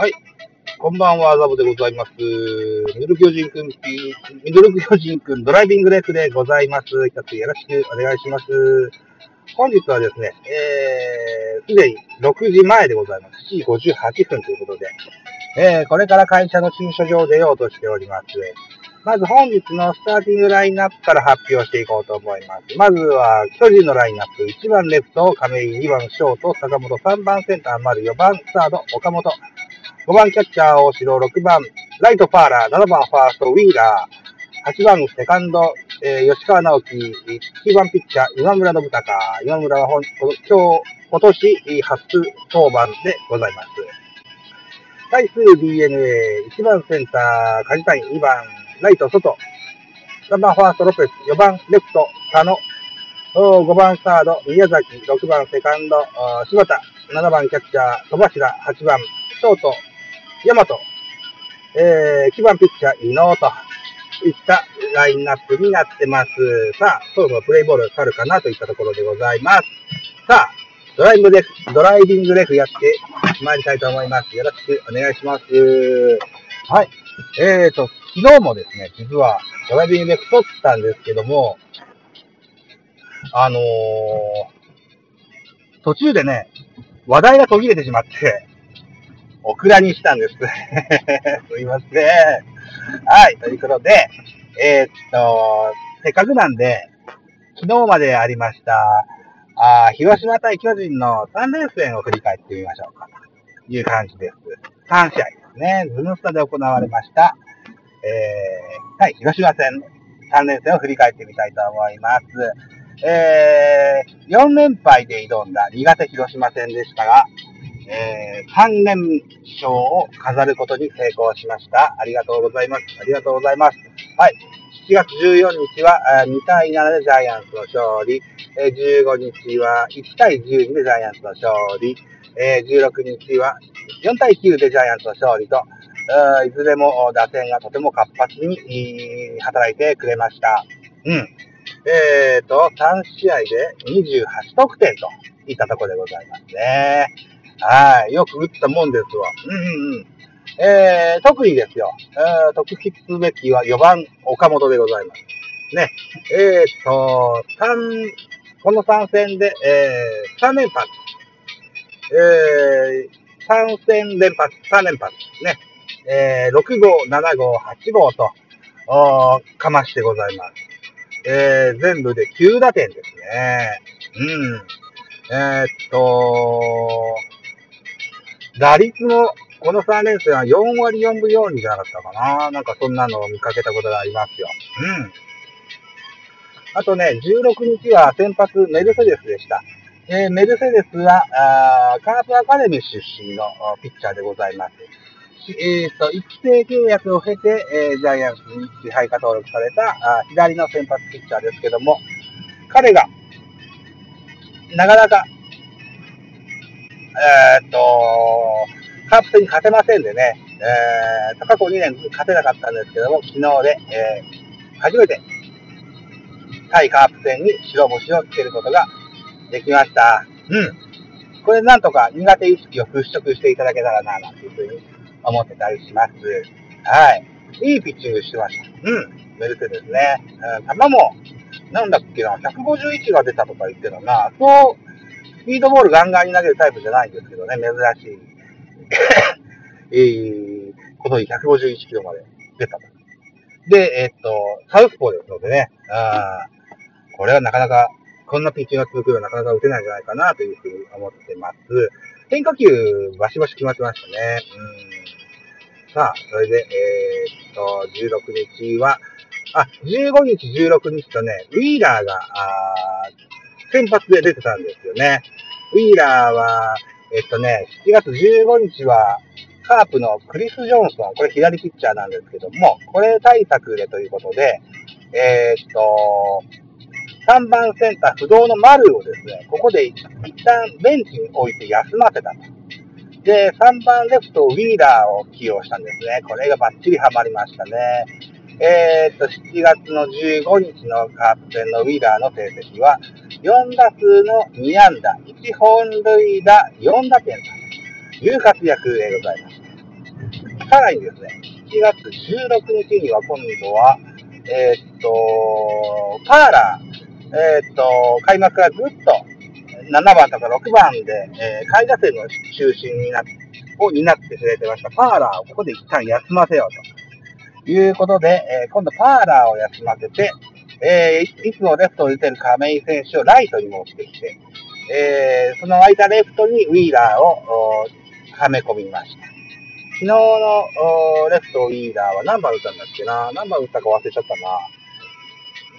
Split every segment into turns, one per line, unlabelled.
はい。こんばんは、ザボでございます。ミドル巨人くん、ミドル巨人くんドライビングレフでございます。一つよろしくお願いします。本日はですね、えー、すでに6時前でございます。7時58分ということで、えー、これから会社の駐車場を出ようとしております。まず本日のスターティングラインナップから発表していこうと思います。まずは、巨人のラインナップ。1番レフト、亀井、2番ショート、坂本、3番センター、丸、4番サード、岡本、5番キャッチャー、大城、6番ライト、ファーラー、7番ファースト、ウィーラー、8番セカンド、えー、吉川直樹、9番ピッチャー、今村信孝。今村は本今日、今年初登板でございます。対する DNA、1番センター、梶谷、2番ライト、外。3番ファースト、ロペス。4番レフト、佐野。5番サード、宮崎。6番セカンド、柴田。7番キャッチャー、戸柱。8番ショート、大和。えー、9番ピッチャー、伊能といったラインナップになってます。さあ、そろそろプレイボール去るかなといったところでございます。さあ、ドライブレフ、ドライビングレフやって参りたいと思います。よろしくお願いします。はい。えーと、昨日もですね、実はドライビングで太ったんですけども、あのー、途中でね、話題が途切れてしまって、オクラにしたんです。すいません。はい、ということで、えー、っと、せっかくなんで、昨日までありました、あ広島対巨人の3連戦を振り返ってみましょうか。という感じです。3試合ですね。ズムスタで行われました。えー、はい、広島戦、3連戦を振り返ってみたいと思います。えー、4連敗で挑んだ苦手広島戦でしたが、えー、3連勝を飾ることに成功しました。ありがとうございます。ありがとうございます。はい。7月14日は2対7でジャイアンツの勝利。15日は1対12でジャイアンツの勝利。16日は4対9でジャイアンツの勝利と、いずれも打線がとても活発に働いてくれました。うん。えっ、ー、と、3試合で28得点といったところでございますね。はい。よく打ったもんですわ。うんうんうん。えー、特にですよ、えー、特筆すべきは4番岡本でございます。ね。えー、と、3、この3戦で、えー、3連発。えー、3戦連発、3連発。ね。えー、6号、7号、8号と、おかましてございます。えー、全部で9打点ですね。うん。えー、っと、打率も、この3連戦は4割4分4厘じゃなかったかな。なんかそんなのを見かけたことがありますよ。うん。あとね、16日は先発メルセデスでした。えー、メルセデスはあカープアカデミー出身のピッチャーでございます。えっ、ー、と、育成契約を経て、えー、ジャイアンツに支配下登録されたあ左の先発ピッチャーですけども、彼が、なかなかえー、っと、カープ戦に勝てませんでね、えー、過去2年勝てなかったんですけども、昨日で、えー、初めて対カープ戦に白星をつけることができました。うん。これなんとか苦手意識を払拭していただけたらな、なんていうふうに思ってたりします。はい。いいピッチングしてました。うん。メルセですね。うん、球も、なんだっけな、151が出たとか言ってたな。そう、スピードボールガンガンに投げるタイプじゃないんですけどね、珍しい。えー、この日151キロまで出たと。で、えー、っと、サウスポーですのでね、あこれはなかなか、こんなピッチングが続くよなかなか打てないんじゃないかなというふうに思ってます。変化球、バシバシ決まってましたね。うんさあ、それで、えー、っと、16日は、あ、15日、16日とね、ウィーラーが、あ先発で出てたんですよね。ウィーラーは、えっとね、7月15日は、カープのクリス・ジョンソン、これ左ピッチャーなんですけども、これ対策でということで、えー、っと、3番センター不動の丸をですね、ここで一旦ベンチに置いて休ませたと。で、3番レフトウィーラーを起用したんですね。これがバッチリハマりましたね。えー、っと、7月の15日のカープ戦のウィーラーの成績は、4打数の2安打、1本塁打、4打点という活躍でございます。さらにですね、7月16日には今度は、えー、っと、パーラー、えー、っと、開幕からずっと7番とか6番で、えー、下位打線の中心になって、を担ってくれてました。パーラーをここで一旦休ませようということで、えー、今度パーラーを休ませて、えー、いつもレフトを出てる亀井選手をライトに持ってきて、えー、その間レフトにウィーラーをはめ込みました。昨日のレフトウィーラーは何番打ったんだっけな？何番打ったか忘れちゃったな。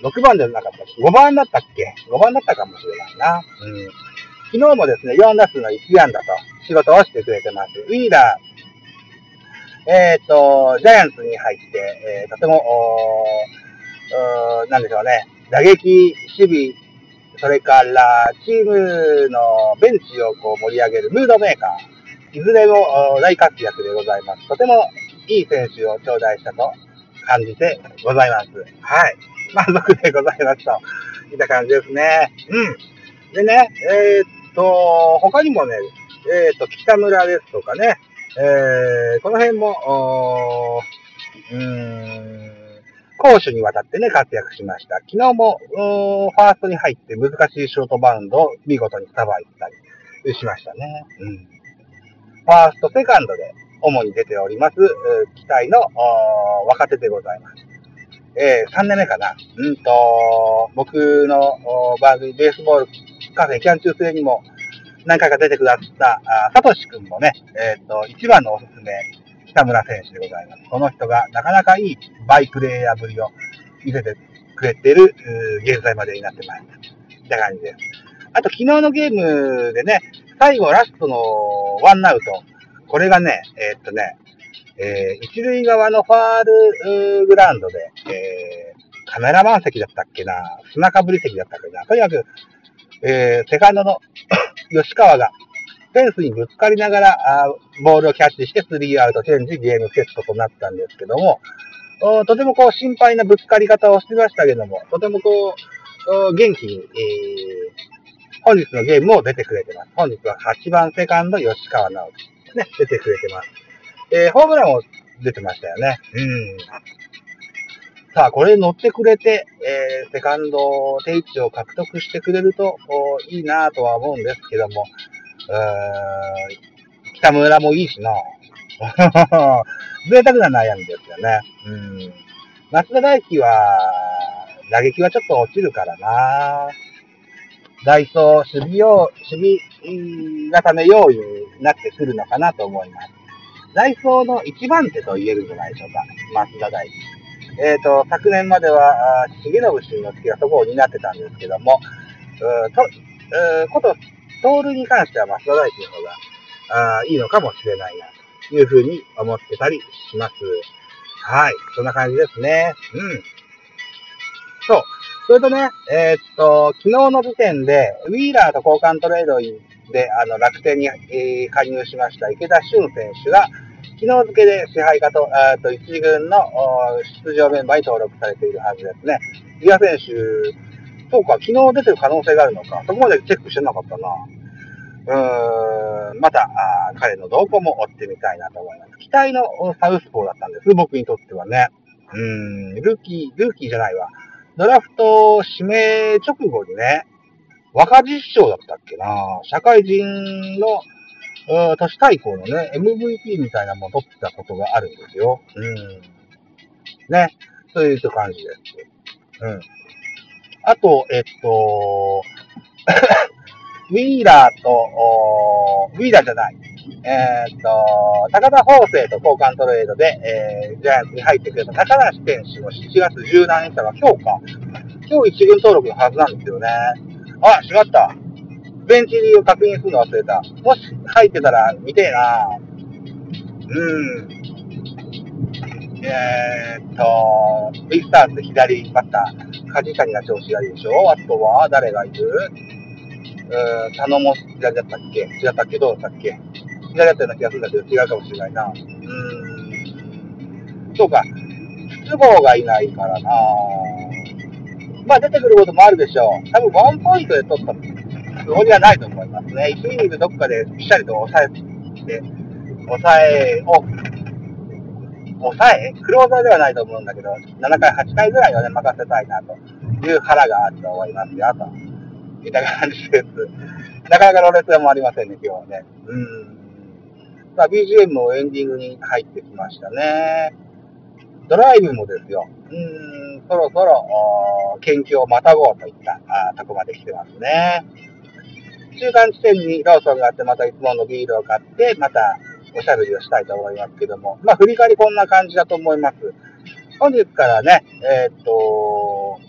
6番ではなかったっけ ?5 番だったっけ ?5 番だったかもしれないな。うん。昨日もですね、4打数の1安打と仕事をしてくれてます。ウィーラー、えっ、ー、と、ジャイアンツに入って、えー、とても、なんでしょうね、打撃、守備、それからチームのベンチをこう盛り上げるムードメーカー、いずれも大活躍でございます。とてもいい選手を頂戴したと感じてございます。はい。満足でございますと。いった感じですね。うん。でね、えー、っと、他にもね、えー、っと、北村ですとかね、えー、この辺も、うーん、攻守にわたってね、活躍しました。昨日も、ファーストに入って難しいショートバウンドを見事にさばいたりしましたね。うん。ファースト、セカンドで主に出ております、期待の若手でございます。えー、3年目かな。うんと、僕の番組、ベースボールカフェキャン中世にも何回か出てくださった、サトシ君もね、えっ、ー、と、一番のおすすめ、北村選手でございます。この人がなかなかいいバイプレーヤーぶりを見せてくれている、現在までになってまいりました。って感じです。あと、昨日のゲームでね、最後、ラストのワンアウト。これがね、えー、っとね、えー、一塁側のファールグラウンドで、えー、カメラマン席だったっけな、砂かぶり席だったっけな、とにかく、えー、セカンドの 吉川が、フェンスにぶつかりながら、ボールをキャッチして、スリーアウトチェンジ、ゲームセットとなったんですけども、とてもこう心配なぶつかり方をしてましたけども、とてもこう、元気に、えー、本日のゲームも出てくれてます。本日は8番セカンド吉川直樹。ね、出てくれてます。えー、ホームランも出てましたよね。うん。さあ、これ乗ってくれて、えー、セカンド定位置を獲得してくれるといいなとは思うんですけども、うー北村もいいしな 贅沢な悩みですよね。うん。松田大輝は、打撃はちょっと落ちるからなダイソー、守備用、守備固め用意になってくるのかなと思います。ダイソーの一番手と言えるんじゃないでしょうか。松田大輝。えっ、ー、と、昨年までは、重信慎之介がそこを担ってたんですけども、うと、うこと、トールに関しては松田大輝の方が、あいいのかもしれないな、というふうに思ってたりします。はい。そんな感じですね。うん。そう。それとね、えー、っと、昨日の時点で、ウィーラーと交換トレードで、あの、楽天に、えー、加入しました池田俊選手が、昨日付で支配下と、えっと、一軍の出場メンバーに登録されているはずですね。伊賀選手、そうか、昨日出てる可能性があるのか。そこまでチェックしてなかったな。うーん、また、あ彼の動向も追ってみたいなと思います。期待のサウスポーだったんです、僕にとってはね。うーん、ルーキー、ルーキーじゃないわ。ドラフト指名直後にね、若実証だったっけな社会人の、都市対抗のね、MVP みたいなものを取ってたことがあるんですよ。うん。ね。そういう感じです。うん。あと、えっと、ウィーラーと、ウィーラーじゃない。えー、っと、高田法政と交換トレードで、えー、ジャイアンツに入ってくれた高梨選手も7月17日から今日か。今日一軍登録のはずなんですよね。あ、しまった。ベンチ入りを確認するの忘れた。もし入ってたら見てえなうん。えー、っと、スターズ左バッター、梶谷が調子がいいでしょ？あとは誰がいる？うん、頼も左だったっけ？違ったっけどうだったっけ？左だったような気がするんだけど、違うかもしれないな。うーん。そうか。不都合がいないからなまあ出てくることもあるでしょう。多分ワンポイントで取ったつもりはないと思いますね。1イニングどっかでぴしゃりと抑えて、抑えを抑え、クローザーではないと思うんだけど、7回、8回ぐらいはね、任せたいなという腹があると思いますよ、といった感じです。なかなかロレスでもありませんね、今日はね。うん。さあ、BGM もエンディングに入ってきましたね。ドライブもですよ。うん、そろそろ、研究をまたごうといったあとこまで来てますね。中間地点にローソンがあって、またいつものビールを買って、またおしゃべりをしたいと思いますけども、まあ、振り返りこんな感じだと思います。本日からね、えー、っと、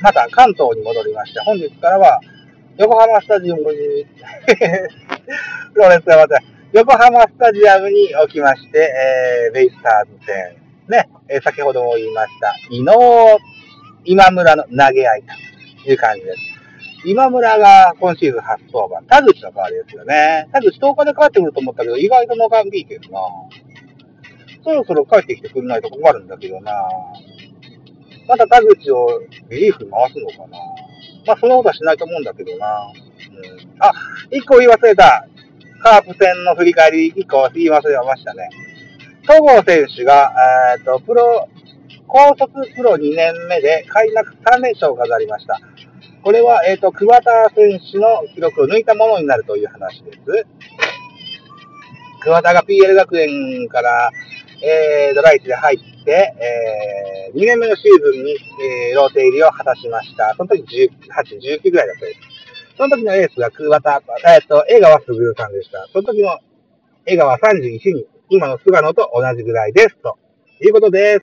また関東に戻りまして、本日からは横浜スタジアムに ロレスがまた、横浜スタジアムにおきまして、えー、ベイスターズ戦、ね、えー、先ほども言いました、伊能、今村の投げ合いという感じです。今村が今シーズン初登板。田口の代わりですよね。田口10日で帰ってくると思ったけど、意外とノカンビーケどな。そろそろ帰ってきてくれないと困るんだけどな。また田口をリリーフに回すのかな。まあ、そんなことはしないと思うんだけどな。うん。あ、一個言い忘れた。カープ戦の振り返り、一個言い忘れましたね。戸郷選手が、えっ、ー、と、プロ、高卒プロ2年目で開幕3連勝を飾りました。これは、えっ、ー、と、桑田選手の記録を抜いたものになるという話です。桑田が PL 学園から、えー、ドライチで入って、えー、2年目のシーズンに、えー、ローテ入りを果たしました。その時18、19ぐらいだったです。その時のエースが桑田、えっ、と、江川卓さんでした。その時の江川31に、今の菅野と同じぐらいです。ということです。